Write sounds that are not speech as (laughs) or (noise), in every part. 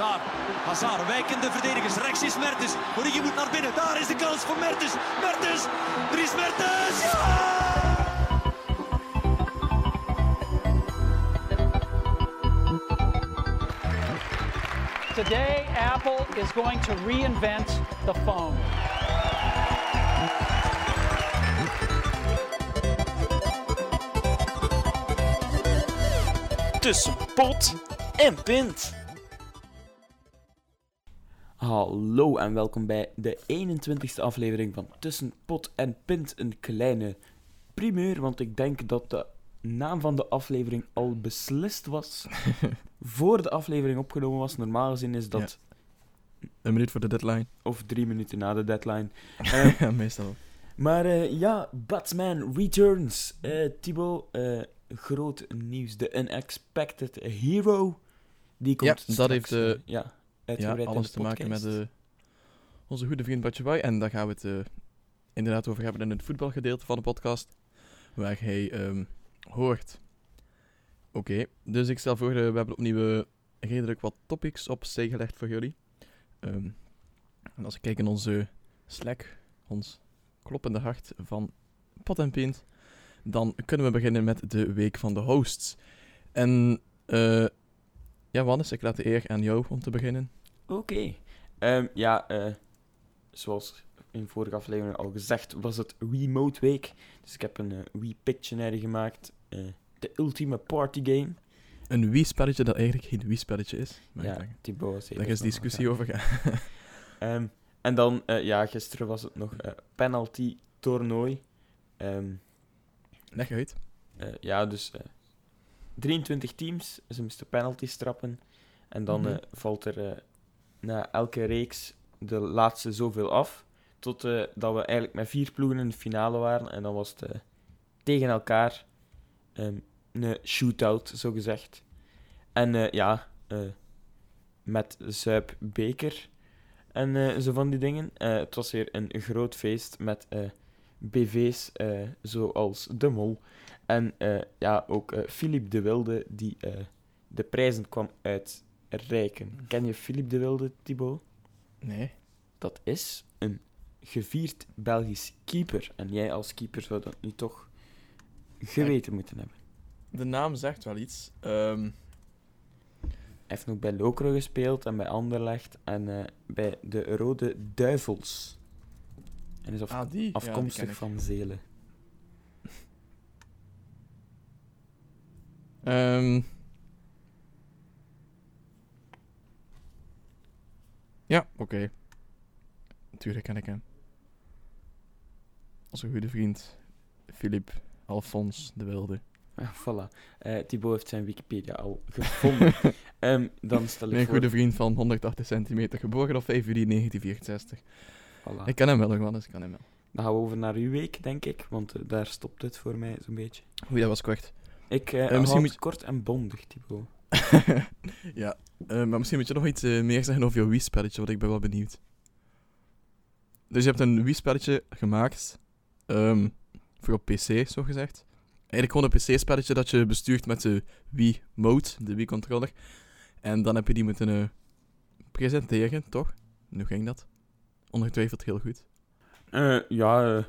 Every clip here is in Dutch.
Hazard. Hazard, wijkende verdedigers. Rechts is Mertens. Origi moet naar binnen. Daar is de kans voor Mertens. Mertens. Dries Mertens. Ja! Today, Apple is going to reinvent the phone. Tussen pot en pint. Hallo en welkom bij de 21ste aflevering van Tussen pot en pint. Een kleine primeur, want ik denk dat de naam van de aflevering al beslist was (laughs) voor de aflevering opgenomen was. Normaal gezien is dat Een minuut voor de deadline. of drie minuten na de deadline. (laughs) Ja, meestal. Maar eh, ja, Batman Returns. Eh Thibaut, groot nieuws. De Unexpected Hero. Die komt Ja, dat heeft, eh, ja, Ja, alles te maken met eh, onze goede vriend Batje Boy. En daar gaan we het eh, inderdaad over hebben in het voetbalgedeelte van de podcast. Waar hij ehm, hoort. Oké, dus ik stel voor, eh, we hebben opnieuw redelijk wat topics op zee gelegd voor jullie. Ehm, en als ik kijk in onze Slack, ons kloppende hart van Pot en Pint, dan kunnen we beginnen met de week van de hosts. En eh ja, Wannes, ik laat de eer aan jou om te beginnen. Oké. Ehm, ja, eh, zoals in vorige aflevering al gezegd, was het Remote Week. Dus ik heb een eh, Wii Pictionary gemaakt. eh, de ultieme party game. Een Wii-spelletje dat eigenlijk geen Wii-spelletje is. Ja. Thibaut Daar is discussie over gaan. (laughs) Ehm, en dan, ja, gisteren was het nog penalty toernooi. Ehm, Leg uit. Ja, dus eh 23 teams, ze moesten penalties trappen. En dan Mhm. valt er na elke reeks de laatste zoveel af. Tot eh, dat we eigenlijk met vier ploegen in de finale waren. En dan was het eh, tegen elkaar ehm, een shootout, zo gezegd. En eh, ja, met zuipbeker en eh, zo van die dingen. Het was weer een groot feest met BV's zoals De Mol. En ja, ook Philippe de Wilde, die de prijzen kwam uitreiken. Ken je Philippe de Wilde, Thibaut? Nee. Dat is een gevierd Belgisch keeper. En jij als keeper zou dat nu toch geweten moeten hebben. De naam zegt wel iets. Ehm, Hij heeft nog bij Lokeren gespeeld en bij Anderlecht en eh, bij de Rode Duivels. En is af- ah, afkomstig ja, van Zelen. ik. Ja, oké. Natuurlijk ken ik hem. Onze goede vriend, Philippe Alphonse de Wilde. Voilà. Eh Thibaut heeft zijn Wikipedia al gevonden. (laughs) Ehm, dan stel ik Mijn voor... goede vriend van 180 centimeter, geboren op 5 juli 1964. Voilà. Ik ken hem wel, nog eens, ik ken hem wel. Dan gaan we over naar uw week, denk ik, want eh, daar stopt het voor mij zo'n beetje. Oei, dat was kort. Ik eh misschien moet kort en bondig, Thibaut. (laughs) ja, eh, maar misschien moet je nog iets eh, meer zeggen over jouw Wii-spelletje, want ik ben wel benieuwd. Dus je hebt een Wii-spelletje gemaakt, ehm, voor op PC, zo gezegd. Eigenlijk gewoon een PC-spelletje dat je bestuurt met de Wii-mode, de Wii-controller. En dan heb je die moeten eh, presenteren, toch? Nu ging dat. Ongetwijfeld heel goed. Ja,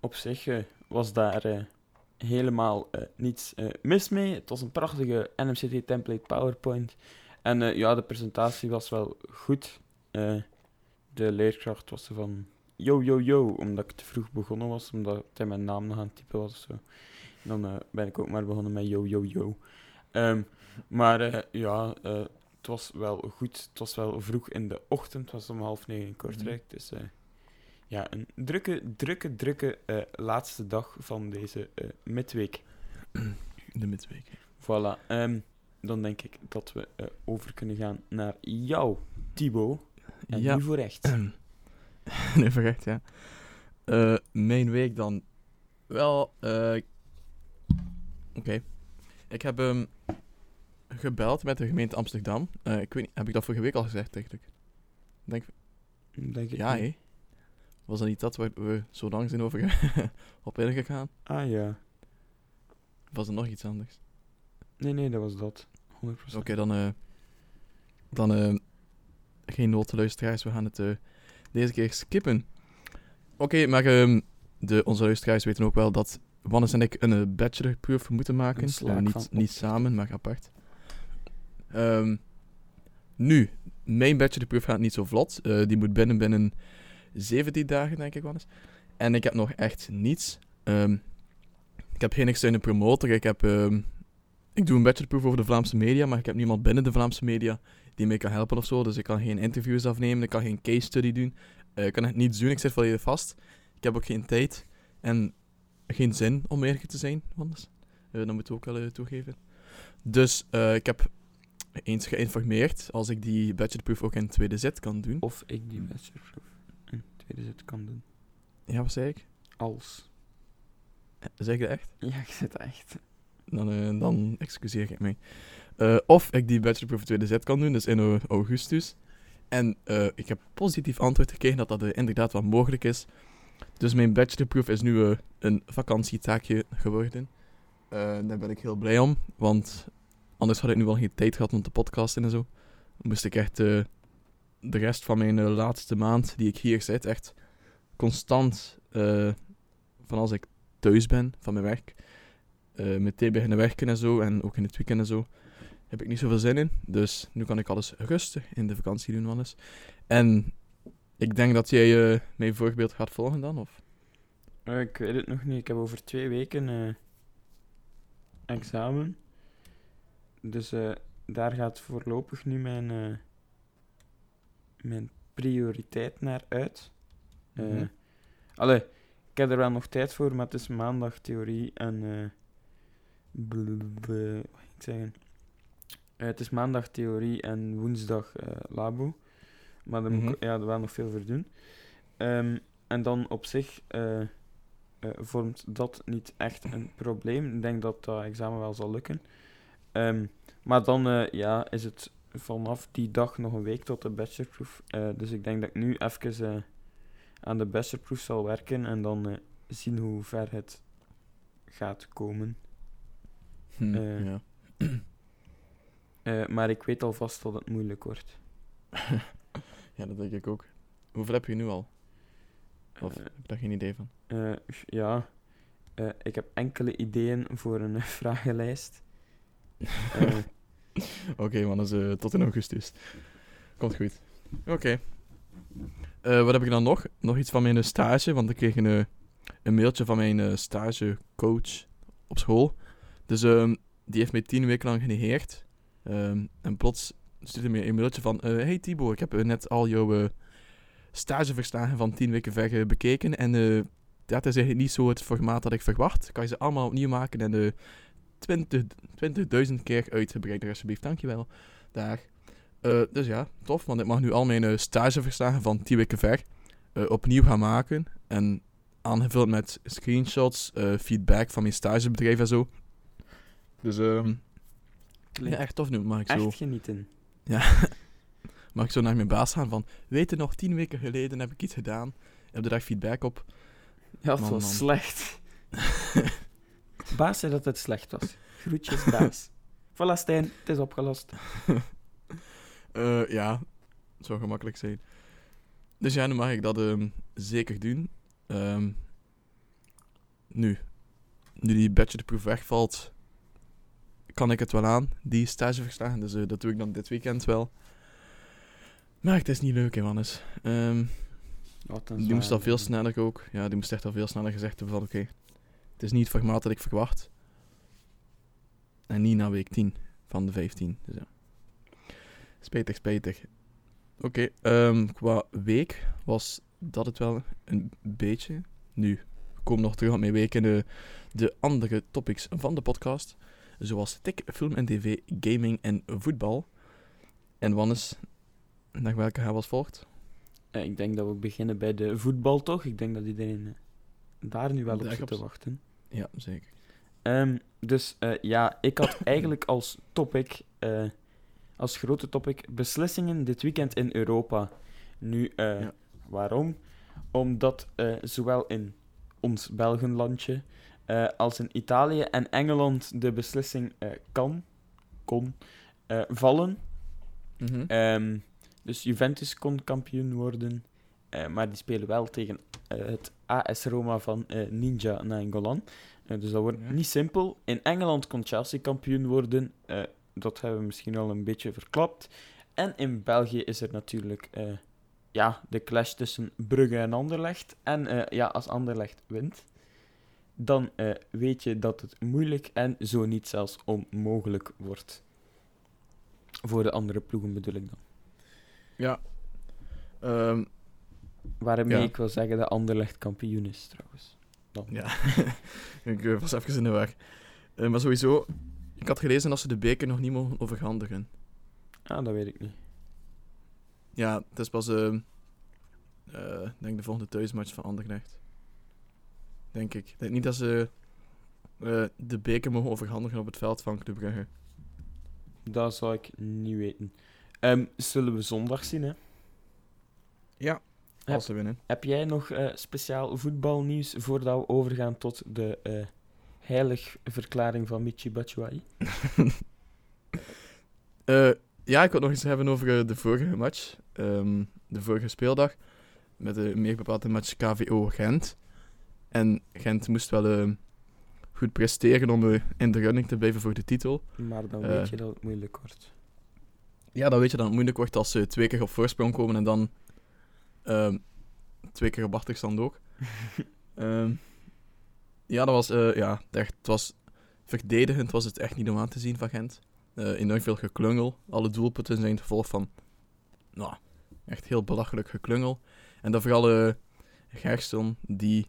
op zich was daar helemaal eh, niets eh, mis mee. Het was een prachtige NMCT template PowerPoint. En eh, ja, de presentatie was wel goed. De leerkracht was zo van yo, yo, yo, omdat ik te vroeg begonnen was, omdat hij mijn naam nog aan het typen was of zo. En dan ben ik ook maar begonnen met yo, yo, yo. Ehm, maar ja, het was wel goed. Het was wel vroeg in de ochtend. Het was om half negen in Kortrijk. Dus eh, ja, een drukke, drukke, drukke eh, laatste dag van deze eh, midweek. (clears throat) De midweek. Voilà. ehm, dan denk ik dat we eh, over kunnen gaan naar jou, Thibaut. En Ja. nu voor echt. nee, verrecht, ja. Eh, mijn week dan. Wel, eh oké. Ik heb hem gebeld met de gemeente Amsterdam. Ik weet niet, heb ik dat vorige week al gezegd eigenlijk? Denk, Denk ik ja, hé. Was dat niet dat waar we zo lang zijn over (laughs) op ingegaan? Ah ja. Was er nog iets anders? Nee, nee, dat was dat. 100%. Oké, dan, eh, dan eh, geen nood, luisteraars. We gaan het eh, deze keer skippen. Oké, maar ehm, de, onze luisteraars weten ook wel dat Wannes en ik een bachelorproof moeten maken. Niet, niet samen, maar apart. Ehm, nu, mijn bachelorproof gaat niet zo vlot. Die moet binnen binnen 17 dagen, denk ik, Wannes. En ik heb nog echt niets. Ehm, ik heb geen externe promotor. Ik, heb, ehm, ik doe een bachelorproef over de Vlaamse media, maar ik heb niemand binnen de Vlaamse media die mij kan helpen of zo. Dus ik kan geen interviews afnemen, ik kan geen case study doen. Eh, ik kan het niet doen, ik zit volledig vast. Ik heb ook geen tijd en geen zin om eerlijk te zijn, anders. Eh dat moeten we ook wel eh, toegeven. Dus eh, ik heb eens geïnformeerd als ik die bachelorproef ook in tweede zet kan doen. Of ik die bachelorproef tweede zet kan doen. Ja, wat zei ik? Als. Zeg je dat echt? Ja, ik zit echt. Dan, eh, dan excuseer ik mij. Eh, of ik die bachelorproef tweede zet kan doen, dus in augustus. En eh, ik heb positief antwoord gekregen dat dat inderdaad wel mogelijk is. Dus mijn bachelorproef is nu een vakantietaakje geworden. Daar ben ik heel blij om, want anders had ik nu wel geen tijd gehad om te podcasten en zo. Moest ik echt de rest van mijn eh, laatste maand die ik hier zit, echt constant, eh, van als ik thuis ben van mijn werk, eh, meteen beginnen werken en zo, en ook in het weekend en zo, heb ik niet zoveel zin in. Dus nu kan ik alles rustig in de vakantie doen, Wannes. En ik denk dat jij eh, mijn voorbeeld gaat volgen dan, of? Ik weet het nog niet. Ik heb over twee weken examen. Dus daar gaat voorlopig nu mijn, mijn prioriteit naar uit. Eh Mhm. allee, ik heb er wel nog tijd voor, maar het is maandag theorie en. wat ging ik zeggen? Eh, het is maandag theorie en woensdag labo. Maar daar moet ik Mhm. ja, er wel nog veel voor doen. Ehm, en dan op zich vormt dat niet echt een probleem. Ik denk dat dat examen wel zal lukken. Ehm, maar dan ja, is het vanaf die dag nog een week tot de bachelorproef. Eh, dus ik denk dat ik nu even eh, aan de bachelorproef zal werken en dan eh, zien hoe ver het gaat komen. Hm, ja. (clears throat) Maar ik weet alvast dat het moeilijk wordt. (laughs) ja, dat denk ik ook. Hoeveel heb je nu al? Of heb je daar geen idee van? Ja, ik heb enkele ideeën voor een (laughs) vragenlijst. (laughs) (laughs) Oké, man, dus eh, tot in augustus. Komt goed. Oké. Eh, wat heb ik dan nog? Nog iets van mijn eh, stage, want ik kreeg een, eh, een mailtje van mijn stagecoach op school. Dus ehm, die heeft mij tien weken lang genegeerd. Ehm, en plots stuurde mij een mailtje van... hey Thibaut, ik heb net al jouw stageverslagen van tien weken ver bekeken. En dat is eigenlijk niet zo het formaat dat ik verwacht. Kan je ze allemaal opnieuw maken en de 20 20.000 keer uitgebreid, alsjeblieft. Dankjewel. Daar. Eh, dus ja, tof, want ik mag nu al mijn eh, stageverslagen van 10 weken ver eh, opnieuw gaan maken. En aangevuld met screenshots, feedback van mijn stagebedrijf en zo. Dus ehm ja, klinkt echt tof nu. Mag ik, zo, echt genieten. (laughs) mag ik zo naar mijn baas gaan van... Weet je nog, 10 weken geleden heb ik iets gedaan. Heb de dag feedback op. Ja, Man, was slecht. (laughs) Baas zei dat het slecht was. Groetjes, baas. (laughs) voilà, Stijn, het is opgelost. (laughs) Eh, ja, het zou gemakkelijk zijn. Dus ja, nu mag ik dat ehm, zeker doen. Ehm, nu, nu die bachelorproef wegvalt, kan ik het wel aan, die stageverslagen. Dus eh, dat doe ik dan dit weekend wel. Maar het is niet leuk. Ehm, Wat een die moest al veel sneller ook. Ja, die moest echt al veel sneller gezegd hebben van, oké, het is niet het formaat dat ik verwacht. En niet na week 10 van de 15. Dus ja. Spijtig. Oké, ehm, qua week was dat het wel een beetje. Nu, we komen nog terug op mijn week en de, de andere topics van de podcast. Zoals tech, film en tv, gaming en voetbal. En Wannes, naar welke hij was volgt? Eh, ik denk dat we beginnen bij de voetbal, toch? Ik denk dat iedereen eh, daar nu wel op te wachten. Ja, zeker. Ehm, dus eh, ja, ik had (laughs) eigenlijk als topic, eh, als grote topic, beslissingen dit weekend in Europa. Nu, eh, Ja. waarom? Omdat zowel in ons Belgenlandje als in Italië en Engeland de beslissing kan, kon, vallen. Mhm. Ehm, Dus Juventus kon kampioen worden, maar die spelen wel tegen het AS Roma van eh, Ninja Nainggolan. Eh, dus dat wordt Ja. niet simpel. In Engeland kon Chelsea kampioen worden. eh, dat hebben we misschien al een beetje verklapt. En in België is er natuurlijk ja, de clash tussen Brugge en Anderlecht. En ja, als Anderlecht wint, dan weet je dat het moeilijk en zo niet zelfs onmogelijk wordt. Voor de andere ploegen bedoel ik dan. Ja. Ehm, Waarmee Ja. ik wil zeggen dat Anderlecht kampioen is, trouwens. Dan. ja. (laughs) ik eh, was even in de war. Eh, maar sowieso, ik had gelezen dat ze de beker nog niet mogen overhandigen. Ah, dat weet ik niet. Ja, het is pas, eh, eh, denk de volgende thuismatch van Anderlecht. Denk ik. Ik denk niet dat ze eh, de beker mogen overhandigen op het veld van Club Brugge. Dat zou ik niet weten. Ehm, zullen we zondag zien, hè? Ja, Heb- als ze winnen. Heb jij nog eh, speciaal voetbalnieuws voordat we overgaan tot de eh heilig verklaring van Michi Batshuayi? (laughs) Eh, ja, ik wil nog iets hebben over de vorige match. Ehm, de vorige speeldag. Met de meer bepaalde match KVO Gent. En Gent moest wel eh, goed presteren om in de running te blijven voor de titel. Maar dan weet je dat het moeilijk wordt. Ja, dan weet je dat het moeilijk wordt als ze twee keer op voorsprong komen en dan ehm, twee keer op achterstand ook. (laughs) Ehm, ja, dat was, eh, ja, echt, het was verdedigend was het echt niet om aan te zien van Gent. Eh enorm veel geklungel. Alle doelpunten zijn het gevolg van, nou, echt heel belachelijk geklungel. En dan vooral eh Gerson, die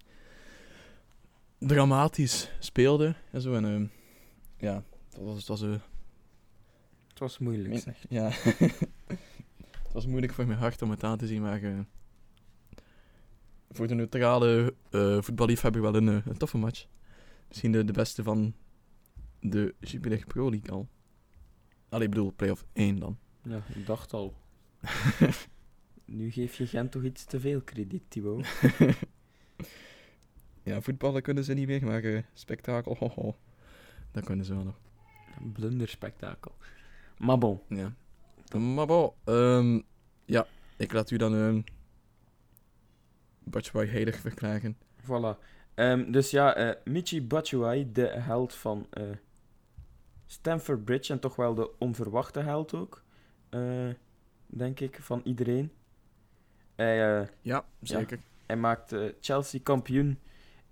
dramatisch speelde en zo. En ehm, ja, dat was, dat was Het was moeilijk, zeg. Ja. (laughs) het was moeilijk voor mijn hart om het aan te zien, maar voor de neutrale eh voetballiefhebber wel een, eh, een toffe match. Misschien de, de beste van de Jupiler Pro League al. Allee, ik bedoel, play-off 1 dan. Ja, ik dacht al. (laughs) nu geef je Gent toch iets te veel krediet, Thibaut. (laughs) ja, voetballen kunnen ze niet meer, maar eh, spektakel, ho, ho. dat kunnen ze wel nog. Een blunderspektakel. Maar bon, Ja. Maar bon, ehm, ja, ik laat u dan um, Batshuayi heilig verklaren. Voilà. Ehm, dus ja, eh, Michi Batshuayi, de held van eh Stamford Bridge en toch wel de onverwachte held ook, eh, denk ik, van iedereen. Hij, Ja, zeker. hij maakte Chelsea kampioen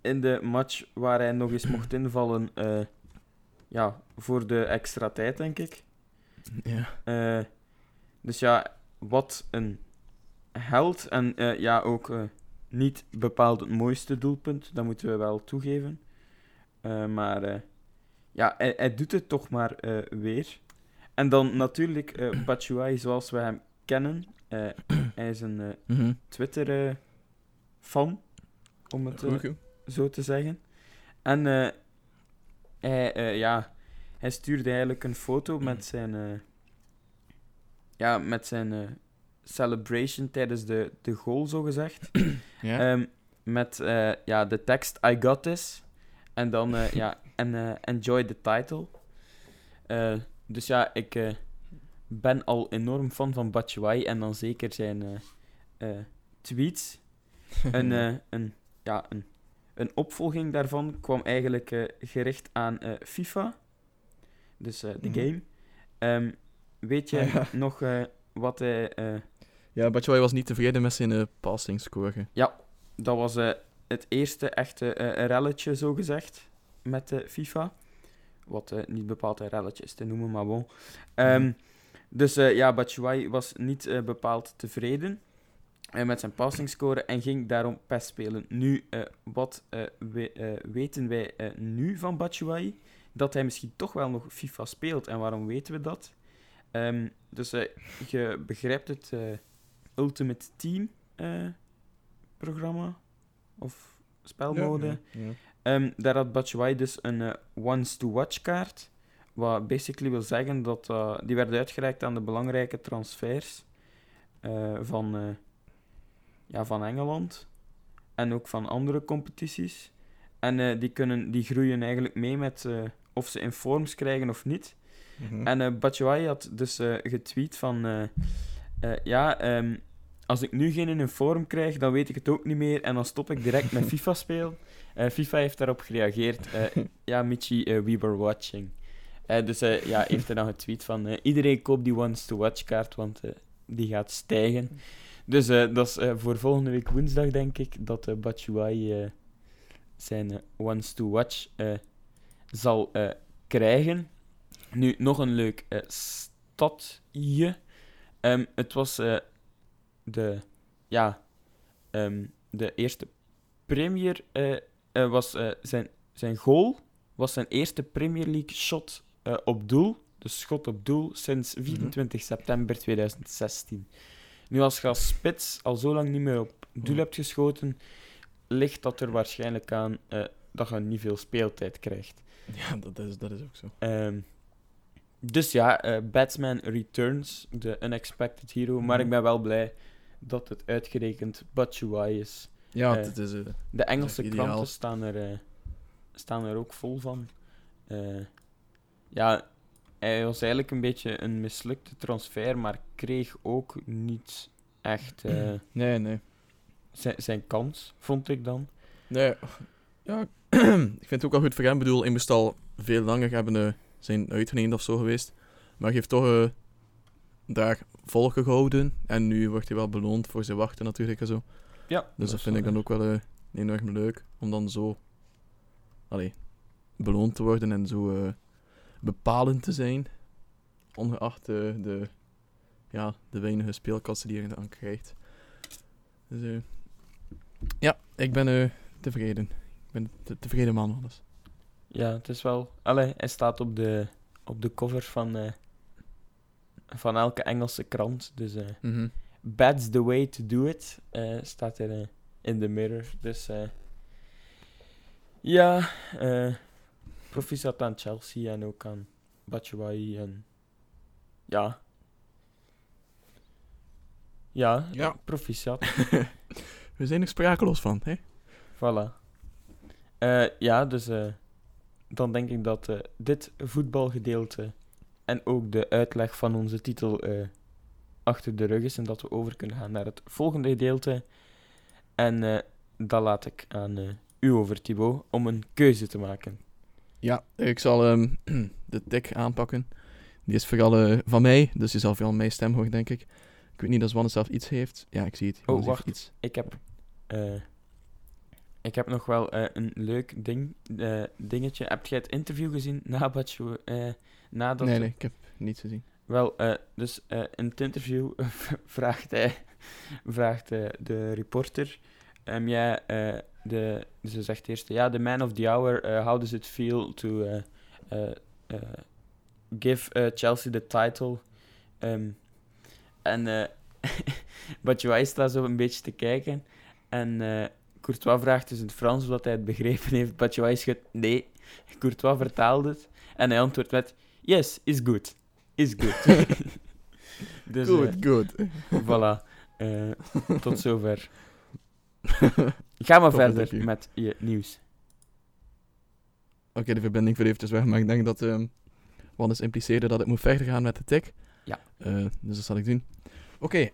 in de match waar hij nog eens mocht invallen ja, voor de extra tijd, denk ik. Ja. Dus ja, wat een held. En ja, ook niet bepaald het mooiste doelpunt, dat moeten we wel toegeven. Eh, maar eh, ja, hij, hij doet het toch maar eh, weer. En dan natuurlijk (clears throat) Batshuayi zoals we hem kennen. (clears throat) Hij is een Mhm. Twitter-fan, om het zo te zeggen. En hij, ja, hij stuurde eigenlijk een foto met zijn, eh, ja, met zijn celebration tijdens de, de goal, zogezegd. (clears throat) Ja? Ehm, met eh, ja, de tekst I got this. En dan, eh, (laughs) ja, en eh, enjoy the title. Dus ja, ik ben al enorm fan van Batshuayi en dan zeker zijn tweets. (laughs) Een, een, ja, een, een opvolging daarvan kwam eigenlijk gericht aan FIFA. Dus de Mhm. game. Ehm, weet je (laughs) ja. nog wat hij... Ja, Batshuayi was niet tevreden met zijn eh passing score. Ja, dat was eh, het eerste echte eh relletje, zogezegd, met eh, FIFA. Wat niet bepaald een relletje is te noemen, maar bon. Ehm. Dus ja, Batshuayi was niet bepaald tevreden met zijn passingscore en ging daarom PES spelen. Nu, wat we, weten wij nu van Batshuayi? Dat hij misschien toch wel nog FIFA speelt. En waarom weten we dat? Ehm, dus je begrijpt het Ultimate Team eh, programma of spelmode. Ja, ja. Ehm, daar had Batshuayi dus een eh, once-to-watch kaart. Wat basically wil zeggen dat eh, die werd uitgereikt aan de belangrijke transfers van, ja, van Engeland en ook van andere competities. En die, kunnen, die groeien eigenlijk mee met of ze in vorms krijgen of niet. Mhm. En eh Batshuayi had dus getweet van... eh, ja, ehm, als ik nu geen in een forum krijg, dan weet ik het ook niet meer. En dan stop ik direct met FIFA (laughs) spelen. Eh, FIFA heeft daarop gereageerd. Eh, (laughs) ja, Michi, we were watching. Dus ja, heeft er dan getweet van... iedereen koopt die Wants to Watch kaart, want die gaat stijgen. Dus dat is voor volgende week woensdag, denk ik, dat uh, Batshuayi zijn Wants to Watch zal krijgen. Nu, nog een leuk stadje. Ehm, het was eh, de, ja, ehm, de eerste Premier, eh, eh, was zijn, zijn goal was zijn eerste Premier League shot op doel. Dus schot op doel sinds 24 september 2016. Nu, als je als spits al zo lang niet meer op doel Ja. hebt geschoten, ligt dat er waarschijnlijk aan dat je niet veel speeltijd krijgt. Ja, dat is, dat is ook zo. Ehm, dus ja, eh, Batsman Returns, de Unexpected Hero. Maar ik ben wel blij dat het uitgerekend Batshuayi is. Ja, het is... eh, De Engelse kranten staan er, staan er ook vol van. Ja, hij was eigenlijk een beetje een mislukte transfer, maar kreeg ook niet echt (clears throat) nee, nee. zijn, zijn kans, vond ik dan. Nee, ja, (clears throat) ik vind het ook wel goed voor hem. Ik bedoel, hij moest al veel langer hebben zijn uitgeleend of zo geweest. Maar hij heeft toch eh, daar volgehouden. En nu wordt hij wel beloond voor zijn wachten natuurlijk en zo. Ja, Dus dat vind ik dan ook wel eh, enorm leuk. Om dan zo allee, beloond te worden en zo eh, bepalend te zijn. Ongeacht de, ja, de weinige speelkasten die hij dan krijgt. Dus ja, ik ben tevreden. Ik ben een tevreden man, alles. Ja, het is wel... Allee, hij staat op de, op de cover van, eh, van elke Engelse krant. Dus Mhm. That's the way to do it, eh, staat er in de mirror. Dus eh, ja, proficiat aan Chelsea en ook aan Batshuayi. En ja. Ja, Ja. proficiat. (laughs) We zijn er sprakeloos van, hè? Voilà. Ja, dus dan denk ik dat eh, dit voetbalgedeelte en ook de uitleg van onze titel eh, achter de rug is en dat we over kunnen gaan naar het volgende gedeelte. En eh, dat laat ik aan u over, Thibaut, om een keuze te maken. Ja, ik zal ehm, (clears throat) de tik aanpakken. Die is vooral van mij, dus je zal vooral mijn stem horen, denk ik. Ik weet niet als Wanne zelf iets heeft. Ja, ik zie het. Heeft wacht. Iets. Ik heb, ik heb nog wel eh, een leuk ding, eh, dingetje. Heb jij het interview gezien na (laughs) Batshuayi? eh nadat Nee, nee, ik heb niets gezien. Wel, dus in het interview (laughs) vraagt, hij, vraagt de reporter, um, ja, de, ze zegt eerst, ja, the man of the hour, how does it feel to give Chelsea the title? Ehm, en (laughs) uh, Batshuayi staat zo een beetje te kijken en eh, Courtois vraagt dus in het Frans dat hij het begrepen heeft. Batshuayi schudt nee. Courtois vertaalt het en hij antwoordt met, yes, is good is good. (laughs) dus Goed, goed. eh, voilà. Eh, (laughs) tot zover. Ga maar Top verder met je nieuws. Oké, de verbinding voor eventjes weg, maar ik denk dat ehm Wannes impliceerde dat ik moet verder gaan met de tik. Ja. Eh, dus dat zal ik doen. Oké, (clears throat)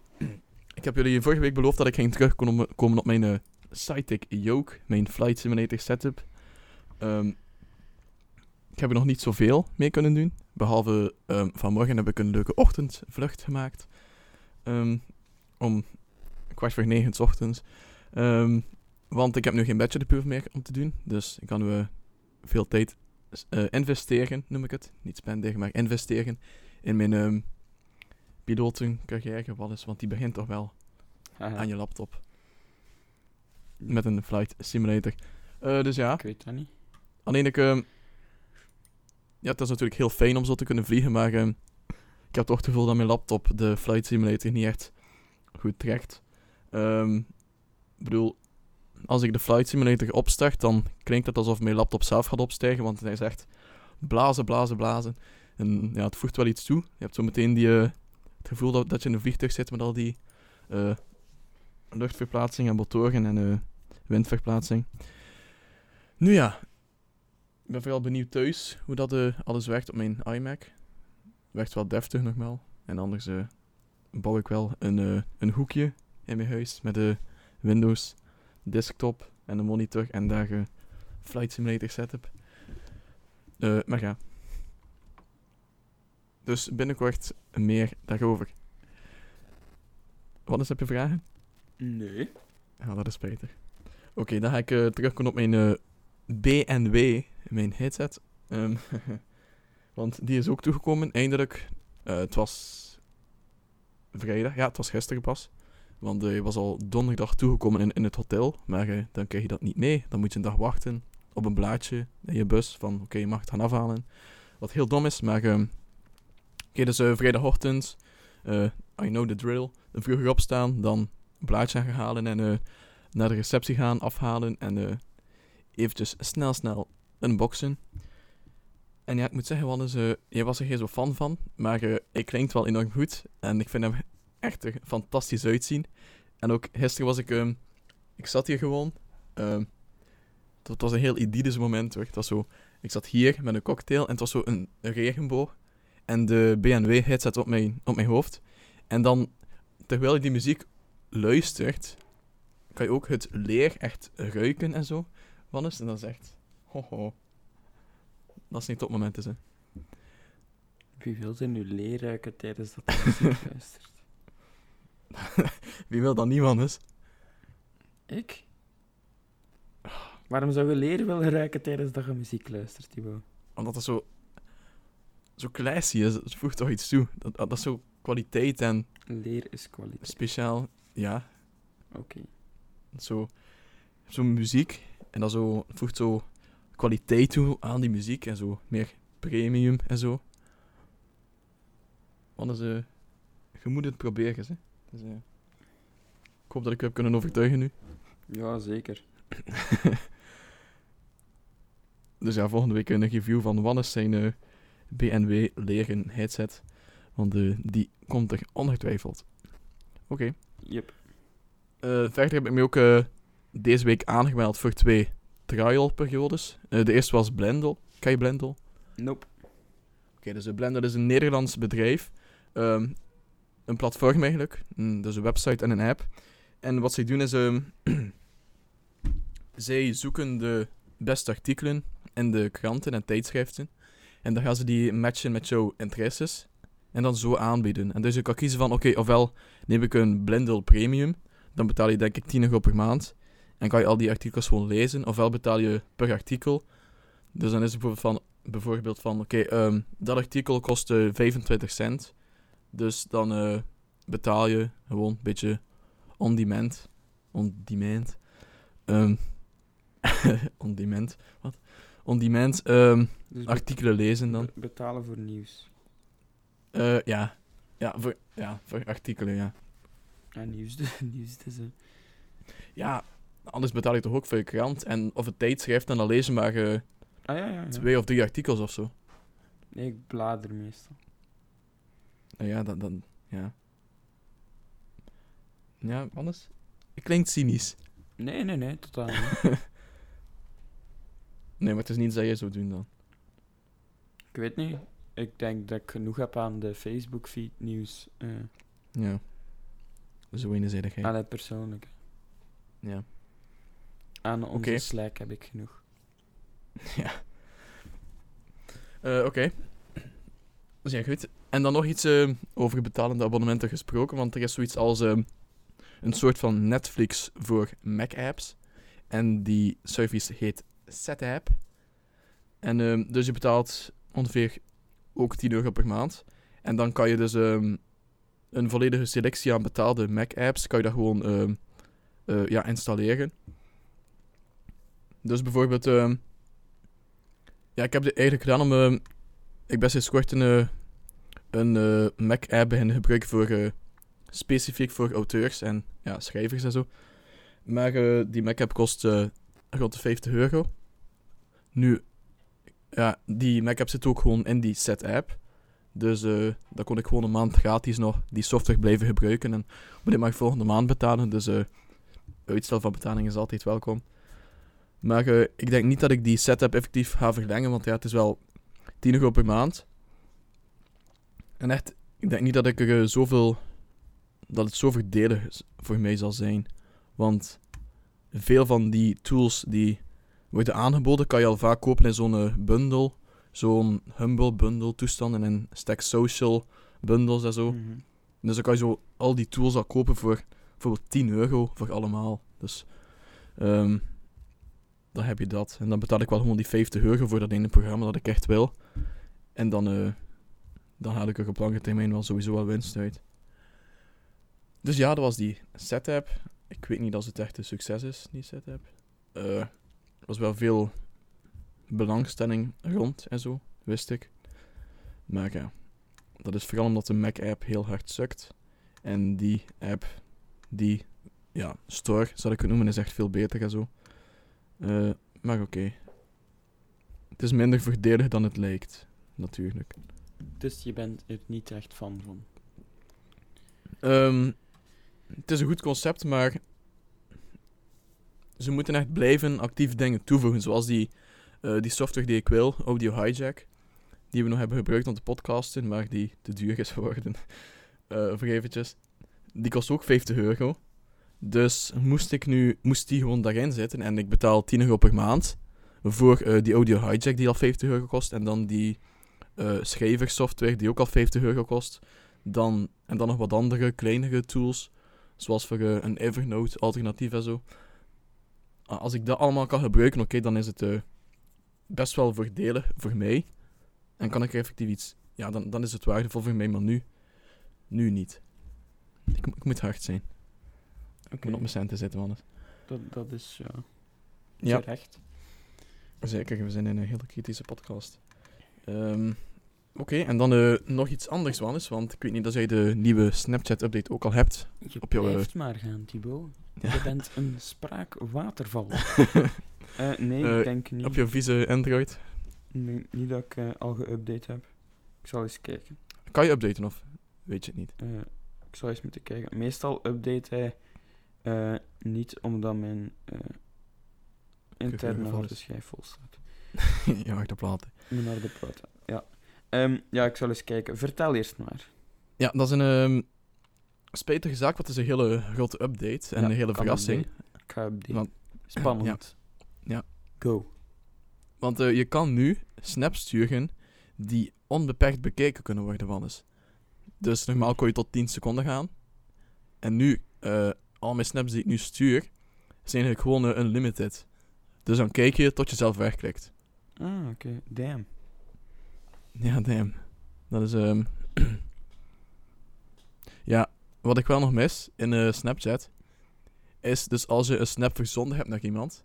ik heb jullie vorige week beloofd dat ik ging terugkomen komen op mijn Sidekick Yoke, mijn Flight Simulator setup. Ehm, ik heb er nog niet zoveel mee kunnen doen. Behalve ehm, vanmorgen heb ik een leuke ochtendvlucht gemaakt. Ehm, om kwart voor negen 's ochtends. Want ik heb nu geen bachelorproef meer om te doen. Dus ik kan nu eh, veel tijd eh, investeren, noem ik het. Niet spenderen, maar investeren in mijn pilotencarrière. Wat is, want die begint toch wel aan je laptop. Met een flight simulator. Eh, dus ja, Ik weet dat niet. alleen ik... ehm, ja, het is natuurlijk heel fijn om zo te kunnen vliegen, maar ehm, ik heb toch het gevoel dat mijn laptop de flight simulator niet echt goed trekt. Ehm, ik bedoel, als ik de flight simulator opstart, dan klinkt het alsof mijn laptop zelf gaat opstijgen, want hij zegt blazen, blazen, blazen. En ja, het voegt wel iets toe. Je hebt zo meteen die, eh, het gevoel dat, dat je in een vliegtuig zit met al die eh, luchtverplaatsing en motoren en eh, windverplaatsing. Nu ja, ik ben vooral benieuwd thuis hoe dat eh, alles werkt op mijn iMac. Werkt wel deftig nog wel. En anders eh, bouw ik wel een, een hoekje in mijn huis met de Windows desktop en een monitor en daar een Flight Simulator setup. Eh, maar ja. Dus binnenkort meer daarover. Wat is heb je vragen? Nee. Ja, dat is beter. Oké, dan ga ik eh, terugkomen op mijn eh, BNW, mijn headset. Ehm, (laughs) want die is ook toegekomen, eindelijk. Eh, het was vrijdag, ja, het was gisteren pas. Want hij was al donderdag toegekomen in, in het hotel. Maar dan krijg je dat niet mee. Dan moet je een dag wachten op een blaadje in je bus van oké, je mag het gaan afhalen. Wat heel dom is, maar... ehm Oké, dus eh, vrijdagochtend, I know the drill. Vroeger opstaan, dan een blaadje gaan halen en eh, naar de receptie gaan, afhalen en eh eventjes snel, snel unboxen. En ja, ik moet zeggen, Wannes, eh jij was er geen zo fan van, maar eh hij klinkt wel enorm goed. En ik vind hem echt er fantastisch uitzien. En ook gisteren was ik, ehm, ik zat hier gewoon. ehm, het was een heel idyllisch moment hoor. Het was zo, ik zat hier met een cocktail en het was zo een, regenboog. En de BMW headset op mijn, op mijn hoofd. En dan, terwijl je die muziek luistert, kan je ook het leer echt ruiken en zo. Wannes, en dat is echt, hoho. Dat is niet op moment is, hè. Wie wil er nu leerruiken tijdens dat (laughs) hij luistert? Wie wil dat niet, Wannes? Ik? Waarom zou je leer willen ruiken tijdens dat je muziek luistert, Thibaut? Omdat dat zo, zo classy is. Het voegt toch iets toe. Dat, dat is zo kwaliteit en Leer is kwaliteit. speciaal, ja, Oké. zo, zo muziek. En dat zo, het voegt zo kwaliteit toe aan die muziek en zo meer premium en zo. Want is, eh, je moet het proberen, hè. Dus, eh, ik hoop dat ik u heb kunnen overtuigen nu. Ja, zeker. (laughs) Dus ja, volgende week een review van Wannes zijn eh, BNW leren headset. Want die komt er ongetwijfeld. Oké. Yep. Eh, verder heb ik me ook eh, deze week aangemeld voor twee trial-periodes. Eh, de eerste was Blendel. Ken je Blendel? Nope. Oké, dus uh, Blendel is een Nederlands bedrijf. Ehm, een platform eigenlijk. Mm, dus een website en een app. En wat zij doen is... ehm, (clears throat) zij zoeken de beste artikelen in de kranten en tijdschriften. En dan gaan ze die matchen met jouw interesses. En dan zo aanbieden. En dus je kan kiezen van... Oké, ofwel neem ik een Blendel Premium. Dan betaal je denk ik 10 euro per maand. En kan je al die artikels gewoon lezen. Ofwel betaal je per artikel. Dus dan is het bijvoorbeeld van... Bijvoorbeeld van oké, ehm, dat artikel kost eh, 25 cent. Dus dan eh, betaal je gewoon een beetje on demand. On demand. Ehm, (laughs) on demand. Wat? On demand ehm, Dus artikelen lezen dan. be- betalen voor nieuws. Eh, ja. Ja voor, ja, voor artikelen, ja. Ja, nieuws, dus- (laughs) nieuws dus, hè. Ja, anders betaal je toch ook voor je krant en of het tijdschrift en dan lees je maar eh, Ah ja, ja. ja. twee of drie artikels of zo. Nee, ik blader meestal. Nou ja, dan, dan ja. Ja, anders? Het klinkt cynisch. Nee, nee, nee, totaal niet. (laughs) Nee, maar het is niet dat jij zou doen dan. ik weet niet. Ik denk dat ik genoeg heb aan de Facebook-feed nieuws. eh Ja. Zo eenzijdigheid. aan het persoonlijke. Ja. Aan onze Oké. Slack heb ik genoeg. (laughs) ja. Eh, Oké. Dat is ja goed. En dan nog iets eh, over betalende abonnementen gesproken, want er is zoiets als een soort van Netflix voor Mac-apps. En die service heet SetApp. En dus je betaalt ongeveer ook 10 euro per maand. En dan kan je dus ehm, een volledige selectie aan betaalde Mac-apps, kan je daar gewoon ehm, eh, ja, installeren. Dus bijvoorbeeld, ehm, ja, ik heb dit eigenlijk gedaan om, ik ben sinds kort een, eh, een eh, Mac-app beginnen gebruiken voor, specifiek voor auteurs en ja, schrijvers en zo. Maar die Mac-app kost rond de 50 euro. Nu, ja, die Mac-app zit ook gewoon in die set-app. Dus eh dan kon ik gewoon een maand gratis nog die software blijven gebruiken. En maar dit mag ik volgende maand betalen, dus eh uitstel van betaling is altijd welkom. Maar eh, ik denk niet dat ik die setup effectief ga verlengen, want ja, het is wel 10 euro per maand. En echt, ik denk niet dat ik er zoveel dat het zo voordelig is- voor mij zal zijn. Want veel van die tools die worden aangeboden, kan je al vaak kopen in zo'n eh, bundle. Zo'n Humble bundle toestanden en Stack Social bundles en zo. Mhm. Dus dan kan je zo al die tools al kopen voor bijvoorbeeld 10 euro voor allemaal. Dus ehm, dan heb je dat. En dan betaal ik wel gewoon die 50 euro voor dat ene programma dat ik echt wil. En dan, eh, dan haal ik er op lange termijn wel sowieso wel winst uit. Dus ja, dat was die setup. Ik weet niet of het echt een succes is, die setup. Eh, er was wel veel belangstelling rond en zo, wist ik. Maar ja, dat is vooral omdat de Mac-app heel hard sukt. En die app, die ja, store, zal ik het noemen, is echt veel beter en zo. Eh, maar oké. Het is minder voordelig dan het lijkt, natuurlijk. Dus je bent er niet echt fan van. Ehm, het is een goed concept, maar ze moeten echt blijven actief dingen toevoegen. Zoals die, eh, die software die ik wil, Audio Hijack. Die we nog hebben gebruikt om te podcasten, maar die te duur is geworden. (laughs) Eh voor eventjes. Die kost ook 50 euro. Dus moest ik nu, moest die gewoon daarin zitten en ik betaal 10 euro per maand voor eh, die Audio Hijack die al 50 euro kost. En dan die eh schrijversoftware die ook al 50 euro kost. Dan, en dan nog wat andere, kleinere tools. Zoals voor een Evernote alternatief en zo. Als ik dat allemaal kan gebruiken, oké, dan is het eh, best wel voordelig voor mij. En kan ik er effectief iets... Ja, dan, dan is het waardevol voor mij, maar nu... Nu niet. Ik, ik moet hard zijn. Ik moet op mijn centen zitten, man. Dat, dat is ja, Ja, terecht. zeker. We zijn in een hele kritische podcast. Ehm, Oké, en dan eh, nog iets anders, Wannes. Want ik weet niet of jij de nieuwe Snapchat-update ook al hebt. Je Op jouw, eh, blijft maar gaan, Thibaut. Ja. Je bent (laughs) een spraakwaterval. (laughs) Eh, nee, ik denk niet. Op je vieze Android. Nee, niet dat ik al geüpdate heb. Ik zal eens kijken. Kan je updaten of weet je het niet? Ik zal eens moeten kijken. Meestal update hij niet omdat mijn interne harde schijf vol staat. (laughs) ja, harde platen. Mijn harde platen, ja. Ehm, ja, ik zal eens kijken. Vertel eerst maar. Ja, dat is een spijtige zaak, want het is een hele grote update en Ja, een hele verrassing. update. Ik ga updaten. Want- Spannend. Ja. Go. Want eh, je kan nu snaps sturen die onbeperkt bekeken kunnen worden, Wannes. Dus normaal kon je tot 10 seconden gaan. En nu, eh, al mijn snaps die ik nu stuur, zijn eigenlijk gewoon eh, unlimited. Dus dan kijk je tot je zelf wegklikt. Ah, oké. Damn. Ja, damn. Dat is, ehm (clears throat) ja, wat ik wel nog mis in eh, Snapchat, is dus als je een snap verzonden hebt naar iemand,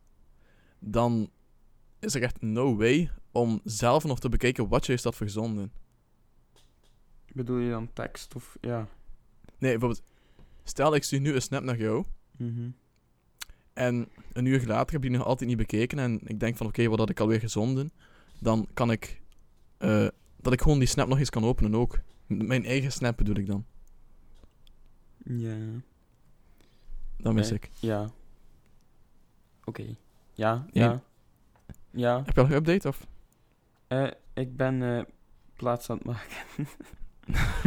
dan is er echt no way om zelf nog te bekijken wat je is dat verzonden. Bedoel je dan tekst of... Ja. Nee, bijvoorbeeld, stel ik stuur nu een snap naar jou, Mhm. en een uur later heb je die nog altijd niet bekeken, en ik denk van oké, wat had ik alweer gezonden, dan kan ik, eh, dat ik gewoon die snap nog eens kan openen ook. M- Mijn eigen snap bedoel ik dan. Ja. Dat mis ik. Ja. Oké. Ja, Ja. ja. Ja. Heb je al geüpdate of? Eh, ik ben eh, plaats aan het maken.